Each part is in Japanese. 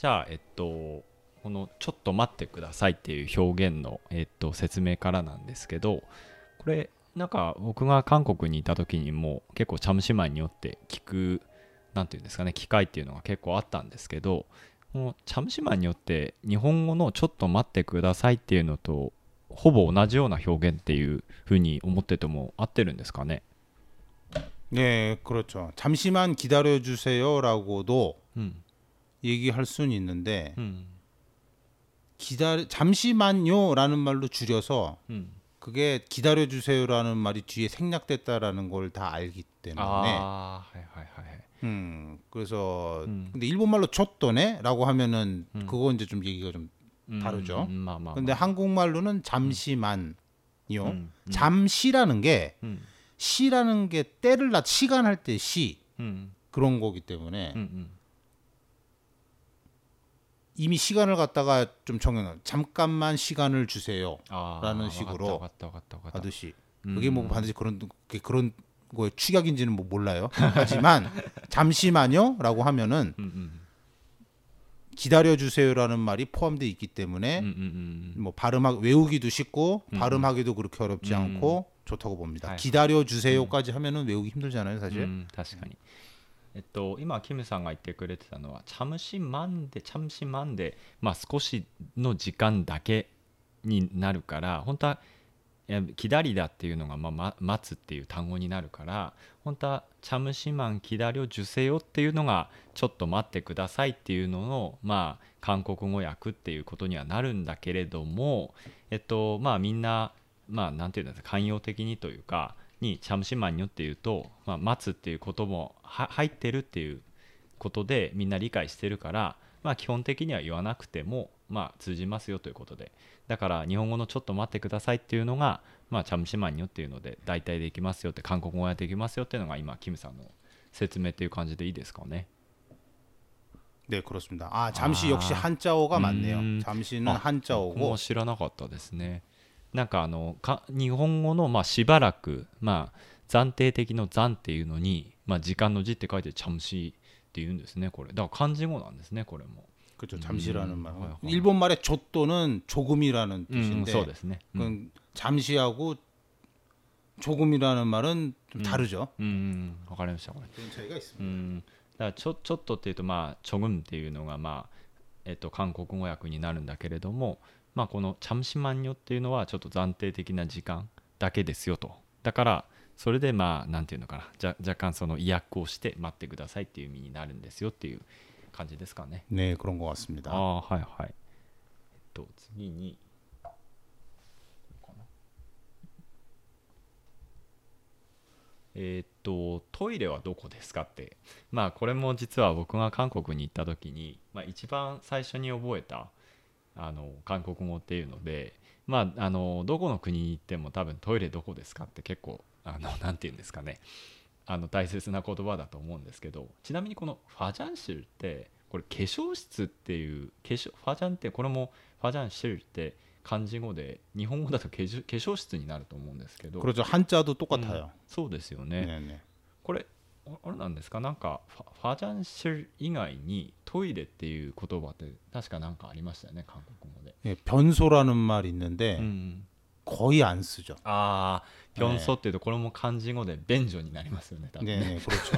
じゃあえっとこの「ちょっと待ってください」っていう表現の、えっと、説明からなんですけどこれなんか僕が韓国にいた時にも結構チャム姉妹によって聞く何て言うんですかね機会っていうのが結構あったんですけどこのチャム姉妹によって日本語の「ちょっと待ってください」っていうのとほぼ同じような表現っていうふうに思ってても合ってるんですかね 네, 그렇죠. 잠시만 기다려 주세요라고도 음, 얘기할 수는 있는데 음, 기다려 잠시만요라는 말로 줄여서 음. 그게 기다려 주세요라는 말이 뒤에 생략됐다라는 걸 다 알기 때문에 아, 하이, 하이, 하이. 음, 그래서 음. 근데 일본말로 쳤도네라고 하면은 음. 그거 이제 좀 얘기가 좀 음, 다르죠. 음, 마, 마, 근데 마. 한국말로는 잠시만요. 음, 음, 잠시라는 게 음, 시라는 게 때를 나 시간 할 때시 음, 그런 거기 때문에 음, 음. 이미 시간을 갖다가 좀 정해 잠깐만 시간을 주세요라는 아, 식으로 왔다, 왔다, 왔다, 하듯이. 음. 그게 뭐 음. 반드시 그런 그런 거의 취약인지는 뭐 몰라요. 하지만 잠시만요라고 하면은 음, 음, 기다려 주세요라는 말이 포함돼 있기 때문에 뭐 발음하 외우기도 쉽고 발음하기도 그렇게 어렵지 않고 좋다고 봅니다. 기다려 주세요까지 하면은 외우기 힘들잖아요, 사실. 음, えっと、今、キムさんが言ってくれてたのは、チャムシマンで、チャムシマンで、まあ、少しの時間だけになるから、本当は、えキダリだっていうのが、まあ、待つっていう単語になるから、本当は、チャムシマン、キダリを受精よっていうのが、ちょっと待ってくださいっていうのの、まあ、韓国語訳っていうことにはなるんだけれども、えっと、まあ、みんな、まあ、なんていうんですか、寛容的にというか、にチャムシマンニョっていうと、まあ、待つっていうこともは入ってるっていうことでみんな理解してるから、まあ、基本的には言わなくても、まあ、通じますよということでだから日本語のちょっと待ってくださいっていうのが、まあ、チャムシマンニョっていうので大体できますよって韓国語やできますよっていうのが今キムさんの説明っていう感じでいいですかね 네, 그렇습니다. 아, 잠시 아. 역시 한자어가 음. 맞네요. 잠시는 あ僕 한자어고 も知らなかったですね なんかあのか日本語のまあしばらくまあ暫定的の暫っていうのに、まあ、時間の字って書いてチャムシって言うんですねこれだから漢字語なんですねこれも 그렇죠. 잠시라는 음, 말. 허여, 허여. 일본 말에 조또는 조금이라는 うん、 뜻인데 そうですねうん、 그건 잠시하고 조금이라는 말은 좀 음. 다르죠. うん、わかりましたこれ 그런 차이가 う 있습니다. んだからちょちょっとっていうとまあチョグンっていうのがまあえっと韓国語訳になるんだけれども まあこのチャムシマンニョっていうのはちょっと暫定的な時間だけですよとだからそれでまあなんていうのかなじゃ若干その意訳をして待ってくださいっていう意味になるんですよっていう感じですかね 네, 그런 것 같습니다. ああはいはいえっと次にえーっとトイレはどこですかってまあこれも実は僕が韓国に行った時に、まあ、一番最初に覚えた あの韓国語っていうので、まあ、あのどこの国に行っても多分トイレどこですかって結構何 て言うんですかね。あの大切な言葉だと思うんですけどちなみにこのファジャンシルってこれ化粧室っていう化粧ファジャンってこれもファジャンシルって漢字語で日本語だと化粧室になると思うんですけど。これじゃあンチャードとかだよ、そうですよね。ねねこれああれなんですかなんかファファジャンシル以外にトイレっていう言葉って確かなんかありましたよね韓国語で、 예, 변소라는 말 있는데 うん、 거의 안 쓰죠. ああピョンソっていうとこれも漢字語で便所になりますよね多分 네, ね 네, 그렇죠.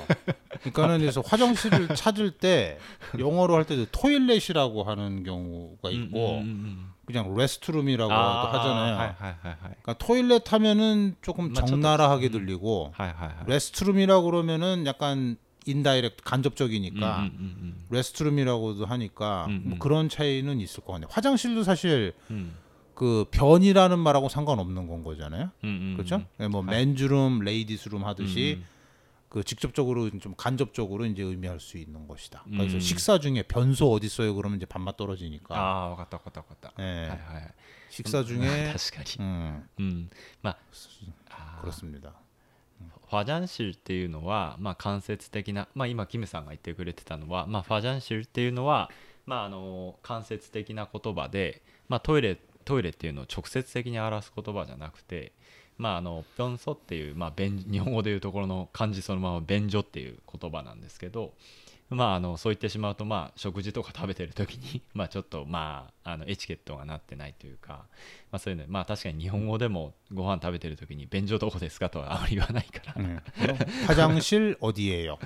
그러니까는 그래서 화장실을 찾을 때 영어로 할 때도 토일렛이라고 하는 경우가 うんうん 있고 うんうん 그냥 레스트룸이라고 도 あー 하잖아요. はいはいはいはい 그러니까 토일렛 하면은 조금 맞죠. 적나라하게 음. 들리고 はいはいはい 레스트룸이라고 그러면은 약간 인다이렉트 간접적이니까 うんうん 레스트룸이라고도 하니까 음, 뭐 음. 그런 차이는 있을 것 같네요. 화장실도 사실 うんうん 그 변이라는 말하고 상관없는 건 거잖아요. うんうんうん 그렇죠? 예, 뭐 네. 맨주룸, 레이디스룸 하듯이 うん 그 직접적으로 좀 간접적으로 이제 의미할 수 있는 것이다. 그래서 음. 식사 중에 변소 어디 있어요? 그러면 이제 밥맛 あ 떨어지니까. あ分かった分かった分かった、 예. はいはいはい 식사 중에 確かに 음, うんまああー 그렇습니다. ファジャンシルっていうのは、まあ、間接的な、まあ、今キムさんが言ってくれてたのは、まあ、ファジャンシルっていうのは、まあ、あの間接的な言葉で、まあ、トイレ トイレっていうのを直接的に表す言葉じゃなくて、まあ、あのピョンソっていう、まあ、便日本語でいうところの漢字そのまま便所っていう言葉なんですけど、 まああのそう言ってしまうとまあ食事とか食べてる時にまあちょっとまああのエチケットがなってないというか、まあ、そういうのまあ確かに日本語でもご飯食べてる時に便所どこですかとはあまり言わないから、 네. 그럼 화장실 어디예요?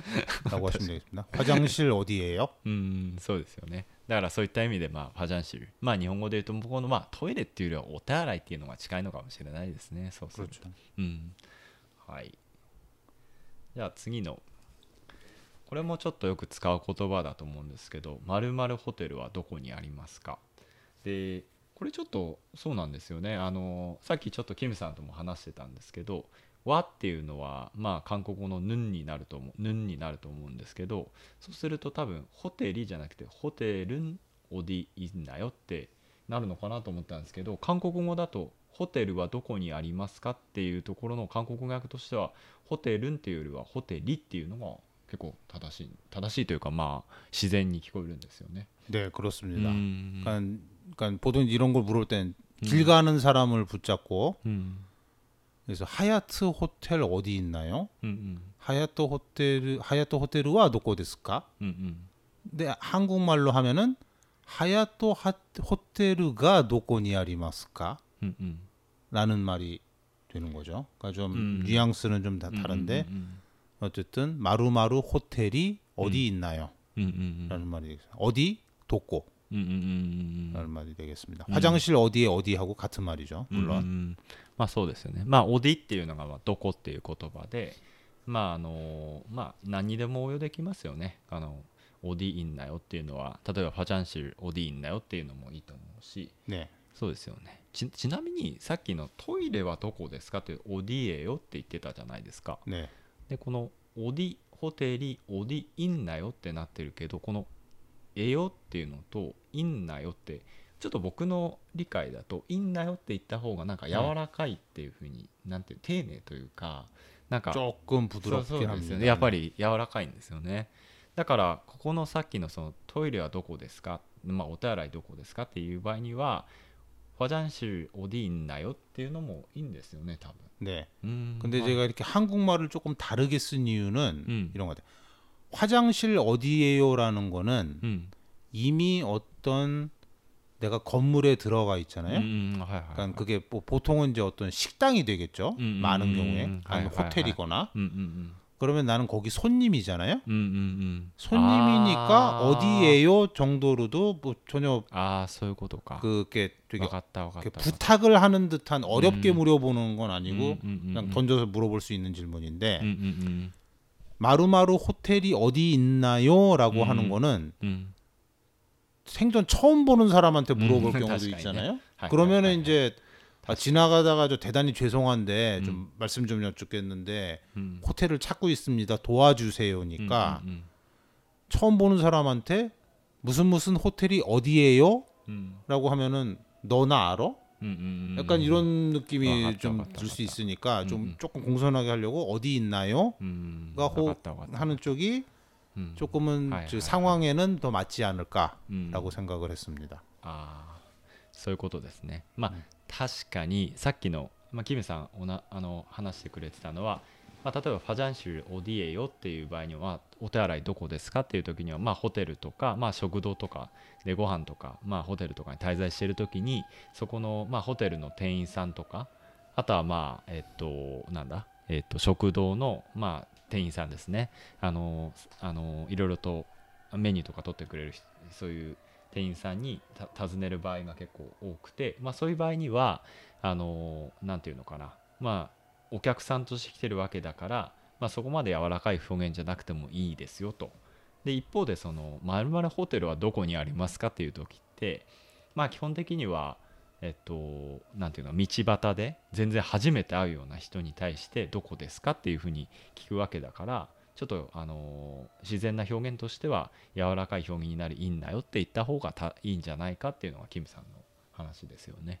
라고 하시면 되겠습니다. 화장실 어디예요? うんそうですよね だからそういった意味で、まあ、ファジャンシル、まあ、日本語で言うと、この、まあ、トイレっていうよりはお手洗いっていうのが近いのかもしれないですね。そうすると。うん。はい。じゃあ次の。これもちょっとよく使う言葉だと思うんですけど、まるホテルはどこにありますか？で、これちょっとそうなんですよね。あの、さっきちょっとキムさんとも話してたんですけど、わ」っていうのはまあ韓国語の「ぬん」になると思う「ぬん」になると思うんですけどそうすると多分「ホテリ」じゃなくて「ホテルンオディインだよ」ってなるのかなと思ったんですけど韓国語だと「ホテルはどこにありますか?」っていうところの韓国語訳としては「ホテルン」っていうよりは「ホテリ」っていうのが結構正しい正しいというかまあ自然に聞こえるんですよね。 네, 그렇습니다. うん 그러니까, 그러니까 보통 이런 걸 물을 땐 길 가는 사람을 붙잡고 うん 그래서 하얏트 호텔 어디 있나요? 음, 음. 하얏트 호텔 하얏트 호텔와 도코데스까? 근데 음, 네, 한국말로 하면은 하얏트 호텔가 도코니 아리마스까? 라는 말이 되는 거죠. 그러니까 좀 음. 뉘앙스는 좀 다 다른데 음, 음, 어쨌든 마루마루 호텔이 어디 있나요? 라는 말이 어디 도코 うんうんうんうんうん 라는 말이 되겠습니다. 음. 화장실 어디에 어디하고 같은 말이죠. うんうんう 물론. んまあそうですよね。まあ、オディっていうのが、まあ、どこっていう言葉で、まああの、まあ、何にでも応用できますよね。あの、オディインだよっていうのは、例えば、ファジャンシル、オディインだよっていうのもいいと思うし、 네. そうですよね。ちちなみに、さっきのトイレはどこですかっていう、オディエよって言ってたじゃないですか。 네. で、この、オディ、ホテリ、オディインだよってなってるけど、この、 えよっていうのと、インなよって、ちょっと僕の理解だと「いいんだよ」って言った方がなんか柔らかいっていうふうに、なんていう丁寧というかなんか 조금 そうそう 부드럽긴 ですよ 합니다. ねやっぱり柔らかいんですよねだからここのさっきのそのトイレはどこですか、まあ、お手洗いどこですかっていう場合にはファジャンシュオディンだよっていうのもいいんですよね多分 네. うん 근데 はい 제가 이렇게 한국말을 조금 다르게 쓴 이유는 음. 이런 것 같아요. 화장실 어디에요라는 거는 음. 이미 어떤 내가 건물에 들어가 있잖아요. 음, 하이, 하이, 그러니까 그게 뭐 보통은 이제 어떤 식당이 되겠죠. 음, 많은 경우에. 아니면 하이, 호텔이거나. 그러면 나는 거기 손님이잖아요. 손님이니까 아~ 어디에요? 정도로도 뭐 전혀 아 설고도가. 그게 되게 왔다, 왔다, 왔다, 부탁을 하는 듯한 어렵게 물어보는 건 아니고 그냥 던져서 물어볼 수 있는 질문인데 마루마루 호텔이 어디 있나요라고 음. 하는 거는 음. 생전 처음 보는 사람한테 물어볼 음. 경우도 있잖아요. 그러면은 이제 아, 지나가다가 저 대단히 죄송한데 좀 말씀 좀 여쭙겠는데 호텔을 찾고 있습니다. 도와주세요니까 처음 보는 사람한테 무슨 무슨 호텔이 어디예요? 라고 하면은 너나 알아? うんうんうん 약간 이런 아, 느낌이 맞다, 좀 맞다, 들 수 맞다. 있으니까 좀 음, 음. 조금 공손하게 하려고 어디 있나요? うんがほ分かった分かった 하는 쪽이 うん 조금은 하이, 저 하이, 상황에는 더 맞지 않을까라고 うん 생각을 했습니다. ああそういうことですねまあ、うん確かにさっきの、まあ、キムさんおなあの話してくれてたのは、 まあ、例えばファジャンシュオディエよっていう場合にはお手洗いどこですかっていう時には、まあ、ホテルとか、まあ、食堂とかでご飯とか、まあ、ホテルとかに滞在している時にそこの、まあ、ホテルの店員さんとかあとはまあえっとなんだえっと食堂の、まあ、店員さんですね。あのあのいろいろとメニューとか取ってくれるそういう店員さんに尋ねる場合が結構多くて、まあ、そういう場合にはあのなんていうのかな。まあお客さんとして来てるわけだから、まあ、そこまで柔らかい表現じゃなくてもいいですよとで一方でその「まるホテルはどこにありますか?」っていう時ってまあ基本的にはえっとなんていうの道端で全然初めて会うような人に対して「どこですか?」っていうふうに聞くわけだからちょっとあの自然な表現としては柔らかい表現になるいいんだよって言った方がいいんじゃないかっていうのがキムさんの話ですよね。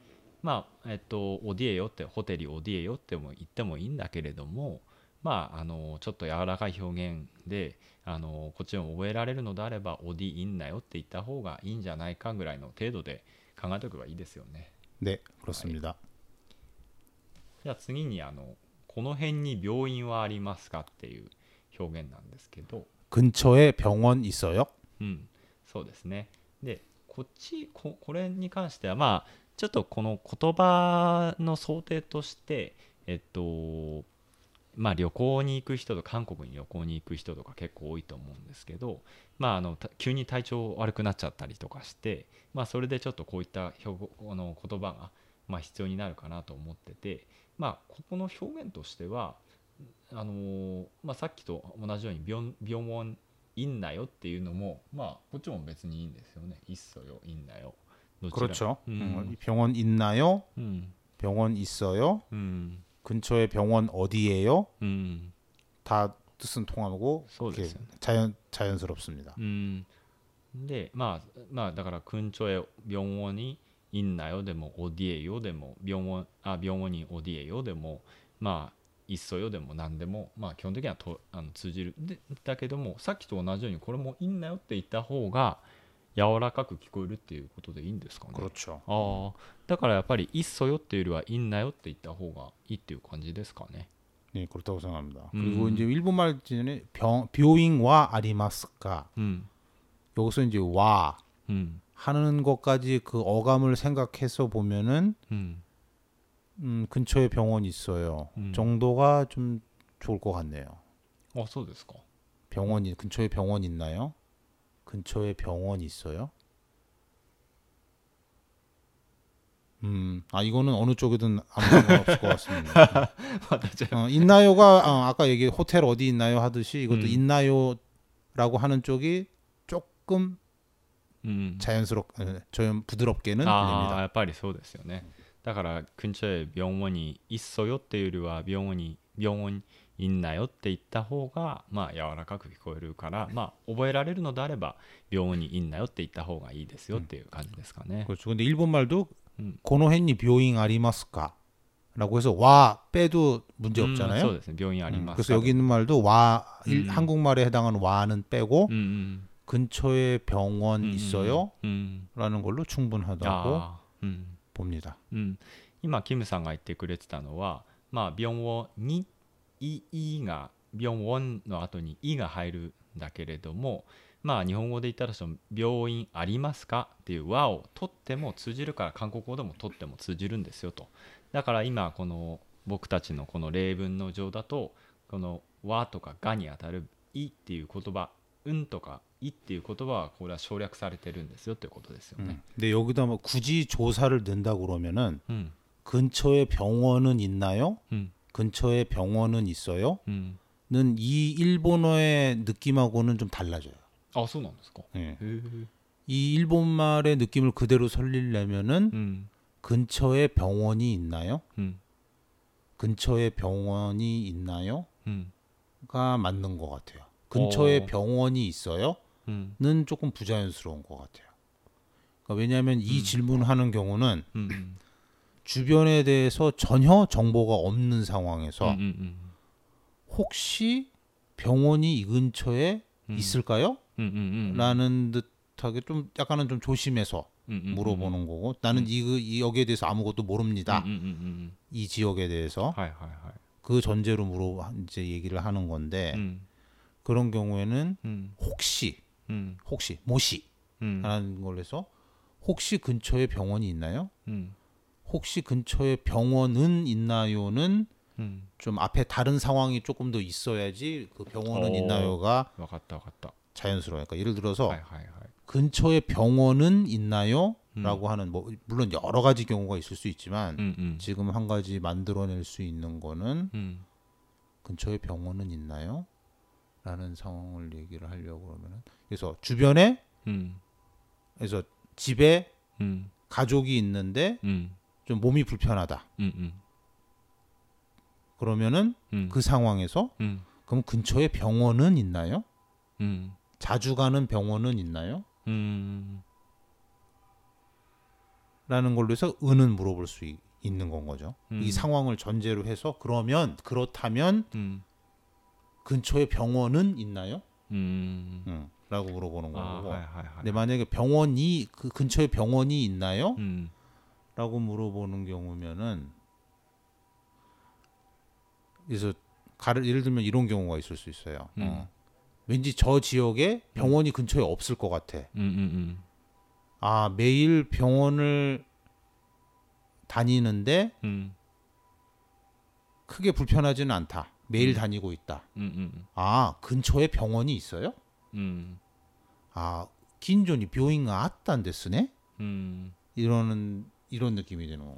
まあえっとオディエよってホテルオディエよっても言ってもいいんだけれどもまああのちょっと柔らかい表現であのこっちも覚えられるのであればオディインだよって言った方がいいんじゃないかぐらいの程度で考えておけばいいですよね。 네, 그렇습니다. じゃあ次にあのこの辺に病院はありますかっていう表現なんですけど、 근처에 병원 있어요? うん、そうですね。でこっちここれに関してはまあ ちょっとこの言葉の想定としてえっとまあ旅行に行く人と韓国に旅行に行く人とか結構多いと思うんですけど、まあ、あの急に体調悪くなっちゃったりとかして、まあ、それでちょっとこういった表あの言葉がまあ必要になるかなと思ってて、まあ、ここの表現としてはあのまあ、さっきと同じように病病問いんなよっていうのもまあこっちも別にいいんですよね。いっそよいんなよ。 どちら 그렇죠. 음. 음, 병원 있나요? うん。 병원 있어요? うん。 근처에 병원 어디예요? うん。 다 뜻은 통하고 そうで 이렇게 すよね。 자연 자연스럽습니다. うん。で、まあ、まあ、だから、근처에病院にいんなよでも、어디에よでも、病院、あ、病院に어디에よでも、まあ、いっそよでも何でも、まあ、基本的にはとあの通じる。で、だけども、さっきと同じように、これもいんなよって言った方が、 柔らかく聞こえるっていうことでいいんですかね。 그렇죠. ああ、だからやっぱり、いっそよっていうよりは、いんなよって言った方がいいっていう感じですかね。 네, 그렇다고 생각합니다. 음. 그리고 이제 일본말 중에 병 뷰잉와 아리마스까 うん。 여기서 이제 와 うん。 하는 것까지 그 어감을 생각해서 보면은 うん。 음, 근처에 병원 있어요. 음. 정도가 좀 좋을 것 같네요. あ、そうですか。 병원이 근처에 병원 있나요? 근처에 병원 있어요? 음, 아 이거는 어느 쪽이든 아무 상관없을 것 같습니다. 私は 어, 있나요가 어, 아까 얘기 호텔 어디 있나요 하듯이 이것도 음. 있나요라고 하는 쪽이 조금 うん。 자연스럽, 어, 좀 부드럽게는 ああ 들립니다. やっぱりそうですよねだから근처에病院にいっそよっていうよりは病院に病院 いんなよって言った方がまあ柔らかく聞こえるからまあ覚えられるのであれば病院にいんなよって言った方がいいですよっていう感じですかね 그렇죠. 근데 일본 말도 음. 고노헨니 뷰잉 아리마스까? 라고 해서 와 빼도 문제 うんそう 없잖아요. ですね病院あり 음, ます 그래서 여기 있는 말도 와 일- 음. 한국말에 해당하는 와는 빼고 うん 근처에 병원 うん 있어요? うん、 라는 걸로 うん、 충분하다고 ああうん 봅니다. うん、今キムさんが言ってくれてたのはまあ病院に いいが病院の後にいが入るんだけれどもまあ日本語で言ったらその病院ありますかっていう和を取っても通じるから韓国語でも取っても通じるんですよとだから今この僕たちのこの例文の上だとこの和とかがにあたるいっていう言葉うんとかいっていう言葉はこれは省略されてるんですよっていうことですよね 음. 근데 여기다 뭐 굳이 조사를 낸다 그러면은 うん、 근처에 병원은 있나요? 근처에 병원은 있어요? 음. 는이 일본어의 느낌하고는 좀 달라져요. 아, 수는 없을까? 예. 이 일본 말의 느낌을 그대로 살리려면은 음. 근처에 병원이 있나요? 음. 근처에 병원이 있나요? 가 맞는 것 같아요. 근처에 어. 병원이 있어요? 는 조금 부자연스러운 것 같아요. 그러니까 왜냐하면 이 질문하는 경우는 주변에 대해서 전혀 정보가 없는 상황에서 음, 음, 음. 혹시 병원이 이 근처에 음. 있을까요? 음, 라는 듯하게 좀 약간은 좀 조심해서 물어보는 거고 나는 이, 그, 이 역에 대해서 아무것도 모릅니다. 이 지역에 대해서. 하이, 하이, 하이. 그 전제로 물어 이제 얘기를 하는 건데 그런 경우에는 혹시 혹시 모시 라는 걸로 해서 혹시 근처에 병원이 있나요? 음. 혹시 근처에 병원은 있나요는 음. 좀 앞에 다른 상황이 조금 더 있어야지 그 병원은 오. 있나요가 와, 갔다 갔다 자연스러우니까 그러니까 예를 들어서 하이, 하이, 하이. 근처에 병원은 있나요라고 음. 하는 뭐 물론 여러 가지 경우가 있을 수 있지만 음, 음. 지금 한 가지 만들어낼 수 있는 거는 음. 근처에 병원은 있나요? 라는 상황을 얘기를 하려고 그러면은 그래서 주변에 음. 그래서 집에 가족이 있는데 좀 몸이 불편하다. 그러면은 음. 그 상황에서 그럼 근처에 병원은 있나요? 자주 가는 병원은 있나요? 라는 걸로 해서 은은 물어볼 수 있, 는건 거죠. 이 상황을 전제로 해서 그러면 그렇다면 근처에 병원은 있나요? 라고 물어보는 거고. 아, 근데 만약에 병원이 그 근처에 병원이 있나요? 음. 라고 물어보는 경우면은 그래서 가를 예를 들면 이런 경우가 있을 수 있어요. 음. 어. 왠지 저 지역에 병원이 근처에 없을 것 같아. 음, 음, 아 매일 병원을 다니는데 음. 음. 크게 불편하지는 않다. 매일 음. 다니고 있다. 음, 음. 아 근처에 병원이 있어요? 음. 아 긴존이 병인가 아딴 데스네? うん이러는 色んな君での。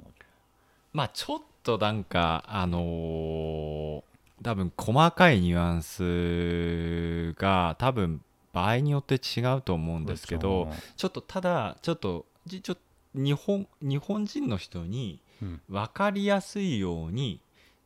まあちょっとなんかあのー、多分細かいニュアンスが多分場合によって違うと思うんですけどちょっとただちょっとちょ日本日本人の人に分かりやすいように、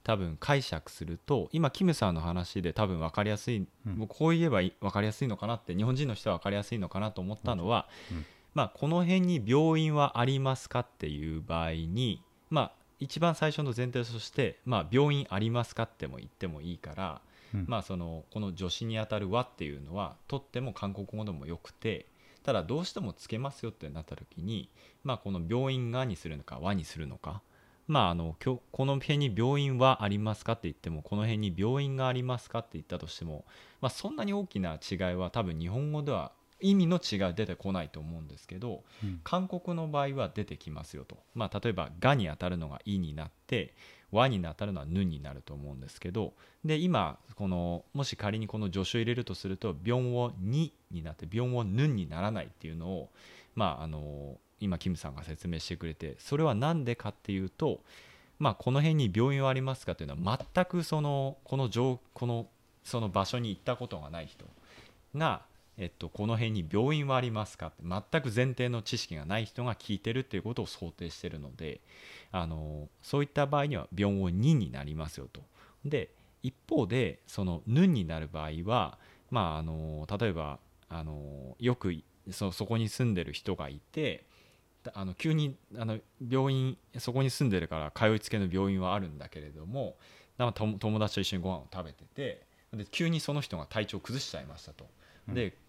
多分解釈すると今キムさんの話で多分分かりやすい、うん、こう言えば分かりやすいのかなって日本人の人は分かりやすいのかなと思ったのは、うまあ、この辺に病院はありますかっていう場合に、まあ、一番最初の前提として、まあ、病院ありますかっても言ってもいいから、うん。まあ、そのこの助詞にあたる「は」っていうのはとっても韓国語でもよくてただどうしてもつけますよってなった時に、まあ、この病院がにするのか和にするのか、まあ、あのきょこの辺に病院はありますかって言ってもこの辺に病院がありますかって言ったとしても、まあ、そんなに大きな違いは多分日本語では意味の違いは出てこないと思うんですけど、うん。韓国の場合は出てきますよと、まあ、例えば「が」に当たるのが「い」になって「和」に当たるのは「ぬ」になると思うんですけどで今このもし仮にこの助手を入れるとすると「病をに」になって「病をぬ」にならないっていうのをまああの今キムさんが説明してくれてそれは何でかっていうと、まあ、この辺に病院はありますかというのは全くそのこの状このその場所に行ったことがない人が、えっと、この辺に病院はありますか？って全く前提の知識がない人が聞いてるっていうことを想定してるのであのそういった場合には病を2になりますよと。で一方でその「ぬ」になる場合は、まあ、あの例えばあのよくそそこに住んでる人がいてあの急にあの病院そこに住んでるから通いつけの病院はあるんだけれども友達と一緒にご飯を食べててで急にその人が体調を崩しちゃいましたと。で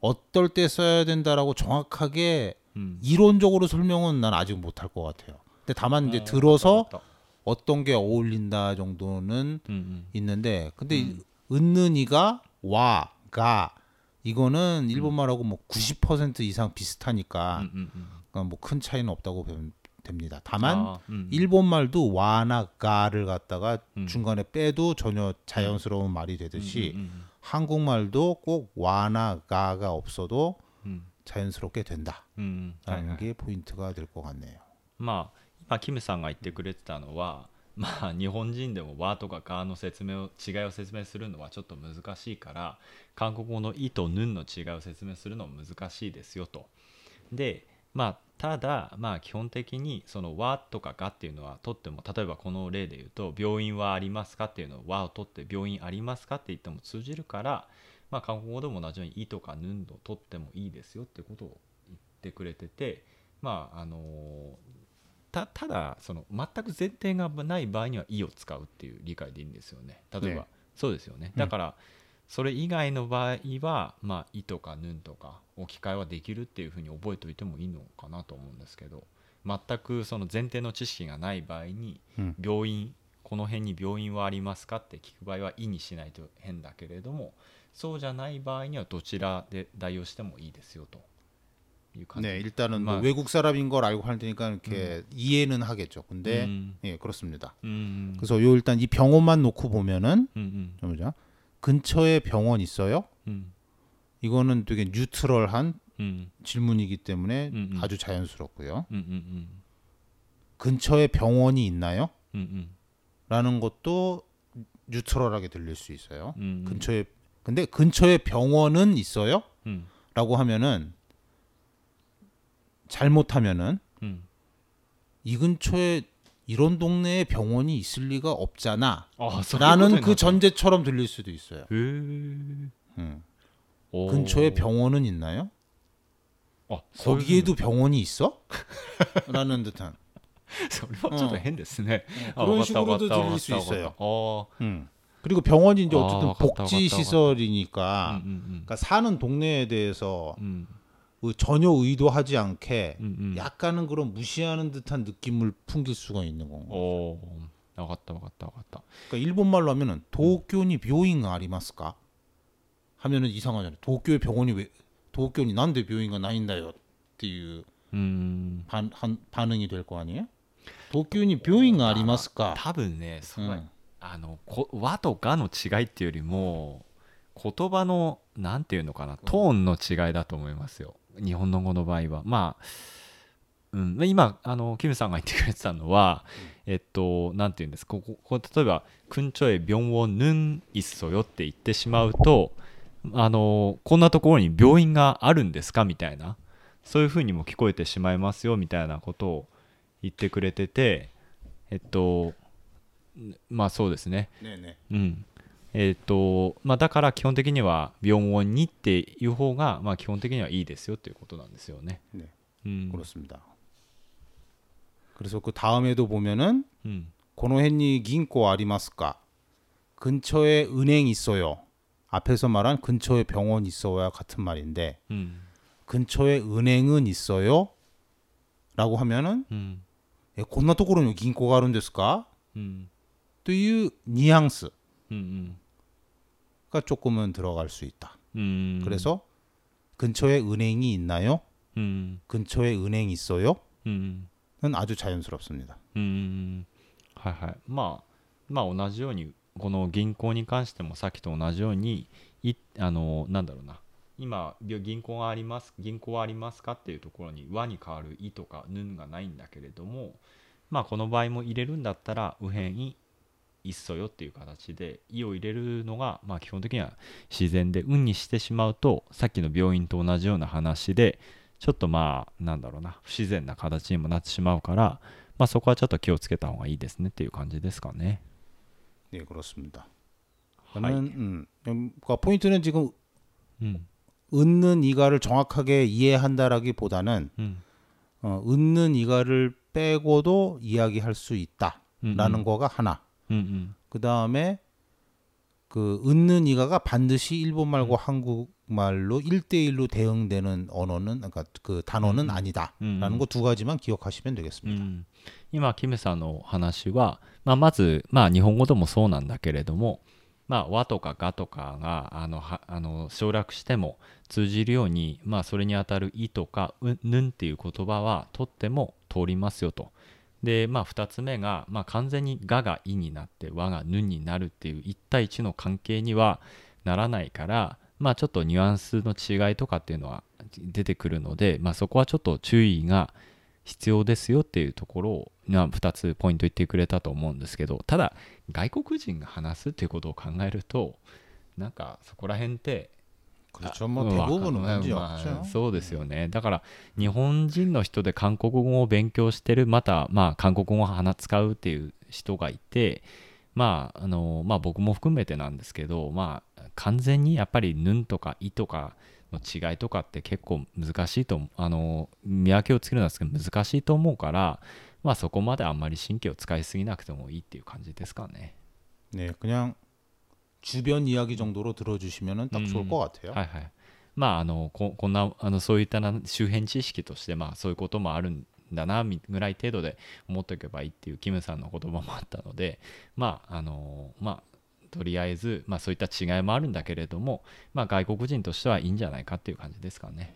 어떨 때 써야 된다라고 정확하게 음. 이론적으로 설명은 난 아직 못할 것 같아요. 근데 다만 이제 아, 들어서 맞다, 맞다. 어떤 게 어울린다 정도는 음, 음. 있는데 근데 음. 은는 이가 와, 가 이거는 음. 일본말하고 뭐 90% 이상 비슷하니까 음, 그러니까 뭐 큰 차이는 없다고 보면 됩니다. 다만 아, 일본말도 와나 가를 갖다가 중간에 빼도 전혀 자연스러운 말이 되듯이 한국말도 꼭 와나 가가 없어도 うんうん。 자연스럽게 된다라는 うんはいはい 게 포인트가 될 것 같네요. まあ今キムさんが言ってくれてたのはまあ日本人でも和とかがの説明を違いを説明するのはちょっと難しいから韓国語の「い」と「ぬん」の違いを説明するのも難しいですよと。でまあ ただまあ基本的にその「和」とか「が」っていうのはとっても例えばこの例で言うと「病院はありますか?」っていうのを「和」を取って「病院ありますか?」って言っても通じるからまあ韓国語でも同じように「い」とか「ぬん」を取ってもいいですよってことを言ってくれててまああのたただその全く前提がない場合には「い」を使うっていう理解でいいんですよね例えば、ねそうですよねうんだからそれ以外の場合は「まあ、い」とか「ぬん」とか置き換えはできるっていうふうに覚えておいてもいいのかなと思うんですけど全くその前提の知識がない場合にうん病院この辺に病院はありますかって聞く場合は「い」にしないと変だけれどもそうじゃない場合にはどちらで代用してもいいですよという感じ 네, 일단은 뭐 마- 외국 사람인 걸 알고 할 테니까 이렇게 이해는 하겠죠. 근데 음. 예, 그렇습니다. うん 그래서 요 일단 이 병원만 놓고 보면은 うんうん 좀 보자. 근처에 병원 있어요? うん 이거는 되게 뉴트럴한 음. 질문이기 때문에 음, 음. 아주 자연스럽고요. 음, 음, 근처에 병원이 있나요? 음. 음, 라는 것도 뉴트럴하게 들릴 수 있어요. 음. 음. 근처에 근데 근처에 병원은 있어요? 음. 라고 하면은 잘못하면은 음. 이 근처에 이런 동네에 병원이 있을 리가 없잖아. 아, 라는 그 전제처럼 들릴 수도 있어요. 음. 근처에 병원은 있나요? 아, 거기에도 병원이 있어? 라는 듯한. 설법자도 핸드스네. 어. 그런 식으로도 들릴 수 있어요. 어. 음. 그리고 병원이 이제 어쨌든 복지 시설이니까, 그러니까 사는 동네에 대해서. 음. 전혀 의도하지 않게 うんうん。 약간은 그런 무시하는 듯한 느낌을 풍길 수가 있는 건가. おお。わかったわかったわかった。 그러니까 일본 말로 하면은 도쿄니 병원가 아리마스까? 하면은 이상하잖아요. 도쿄에 병원이 왜 도쿄니 난데 병원가 나인다요. っていううーん。 반, 한, 반응이 될 거 아니에요? 도쿄니 병원가 아리마스까? 多分ね、それ、 응. あのこ和とがの違いっていうよりも言葉のなんていうのかなトーンの違いだと思いますよ 日本の語の場合はまあ、うん、今あのキムさんが言ってくれてたのは、えっとなんていうんですかこここ例えば「くんちょえ病をぬんいっそよ」って言ってしまうとあのこんなところに病院があるんですか？みたいなそういうふうにも聞こえてしまいますよみたいなことを言ってくれててえっとまあそうですね。네 네. うん。えっ、と、まあだから基本的には病院にっていう方が、まあ基本的にはいいですよっていうことなんですよね。 네. うん。 그렇습니다. 그래서 그 다음에도 보면은 うん。 고노헨니 긴코 아리마스까? 근처에 은행 있어요. 앞에서 말한 근처에 병원 있어야 같은 말인데 うん。 근처에 은행은 있어요? 라고 하면은 うん。 에, こんなところに 긴코가あるんですか?うん。 というニュアンスうん。うん。 가 조금은 들어갈 수 있다. うん。 그래서 근처에 은행이 있나요? うん。 근처에 은행 있어요? うん。 는 아주 자연스럽습니다. うん。はいはい。まあ、まあ同じように、この銀行に関してもさっきと同じように、いあの、なんだろうな。今、び銀行があります、銀行はありますかっていうところに、和に変わるいとか、ぬんがないんだけれども、まあこの場合も入れるんだったら、右辺い、 いっそよっていう形で、いを入れるのが、まあ基本的には自然で、運にしてしまうと、さっきの病院と同じような話で、ちょっとまあ、なんだろうな、不自然な形にもなってしまうから、まあそこはちょっと気をつけた方がいいですねっていう感じですかね。 네, 그렇습니다. はい。 저는 음, 그러니까 포인트는 지금 うん。 은는 이가를 정확하게 이해한다라기보다는 うん。 어, 은는 이가를 빼고도 이야기할 수 うん 있다라는 거가 하나. うんうん。 그 다음에 그 은는 이가가 반드시 일본말과 한국말로 1대1로 대응되는 언어는 그러니까 그 단어는 음. 아니다라는 음. 거 두 가지만 기억하시면 う 되겠습니다. ん、今、キムさんの話は、まあ、まず、まあ、日本語でもそうなんだけれども、まあ、和とかがとかがあのはあの省略しても通じるように、まあ、それにあたるいとかうぬんっていう言葉はとっても通りますよと。 で、まあ、2つ目が、まあ、完全にががいになって和がぬになるっていう1対1の関係にはならないから、まあ、ちょっとニュアンスの違いとかっていうのは出てくるので、まあ、そこはちょっと注意が必要ですよっていうところをまあ2つポイント言ってくれたと思うんですけどただ外国人が話すっていうことを考えるとなんかそこら辺ってそうですよね。だから日本人の人で韓国語を勉強してるまた、まあ、韓国語を鼻使うっていう人がいて、まああのまあ、僕も含めてなんですけど、まあ、完全にやっぱり「ぬん」とか「い」とかの違いとかって結構難しいとあの見分けをつけるのは難しいと思うから、まあ、そこまであんまり神経を使いすぎなくてもいいっていう感じですかね。ね、그냥 주변 이야기 정도로 들어주시면 딱 좋을 음. 것 같아요. はいはい。まああのここんなあのそういったな周辺知識としてまあそういうこともあるんだなみぐらい程度で思っておけばいいっていうキムさんの言葉もあったのでまああのまあとりあえずまあそういった違いもあるんだけれどもまあ外国人としてはいいんじゃないかっていう感じですかね。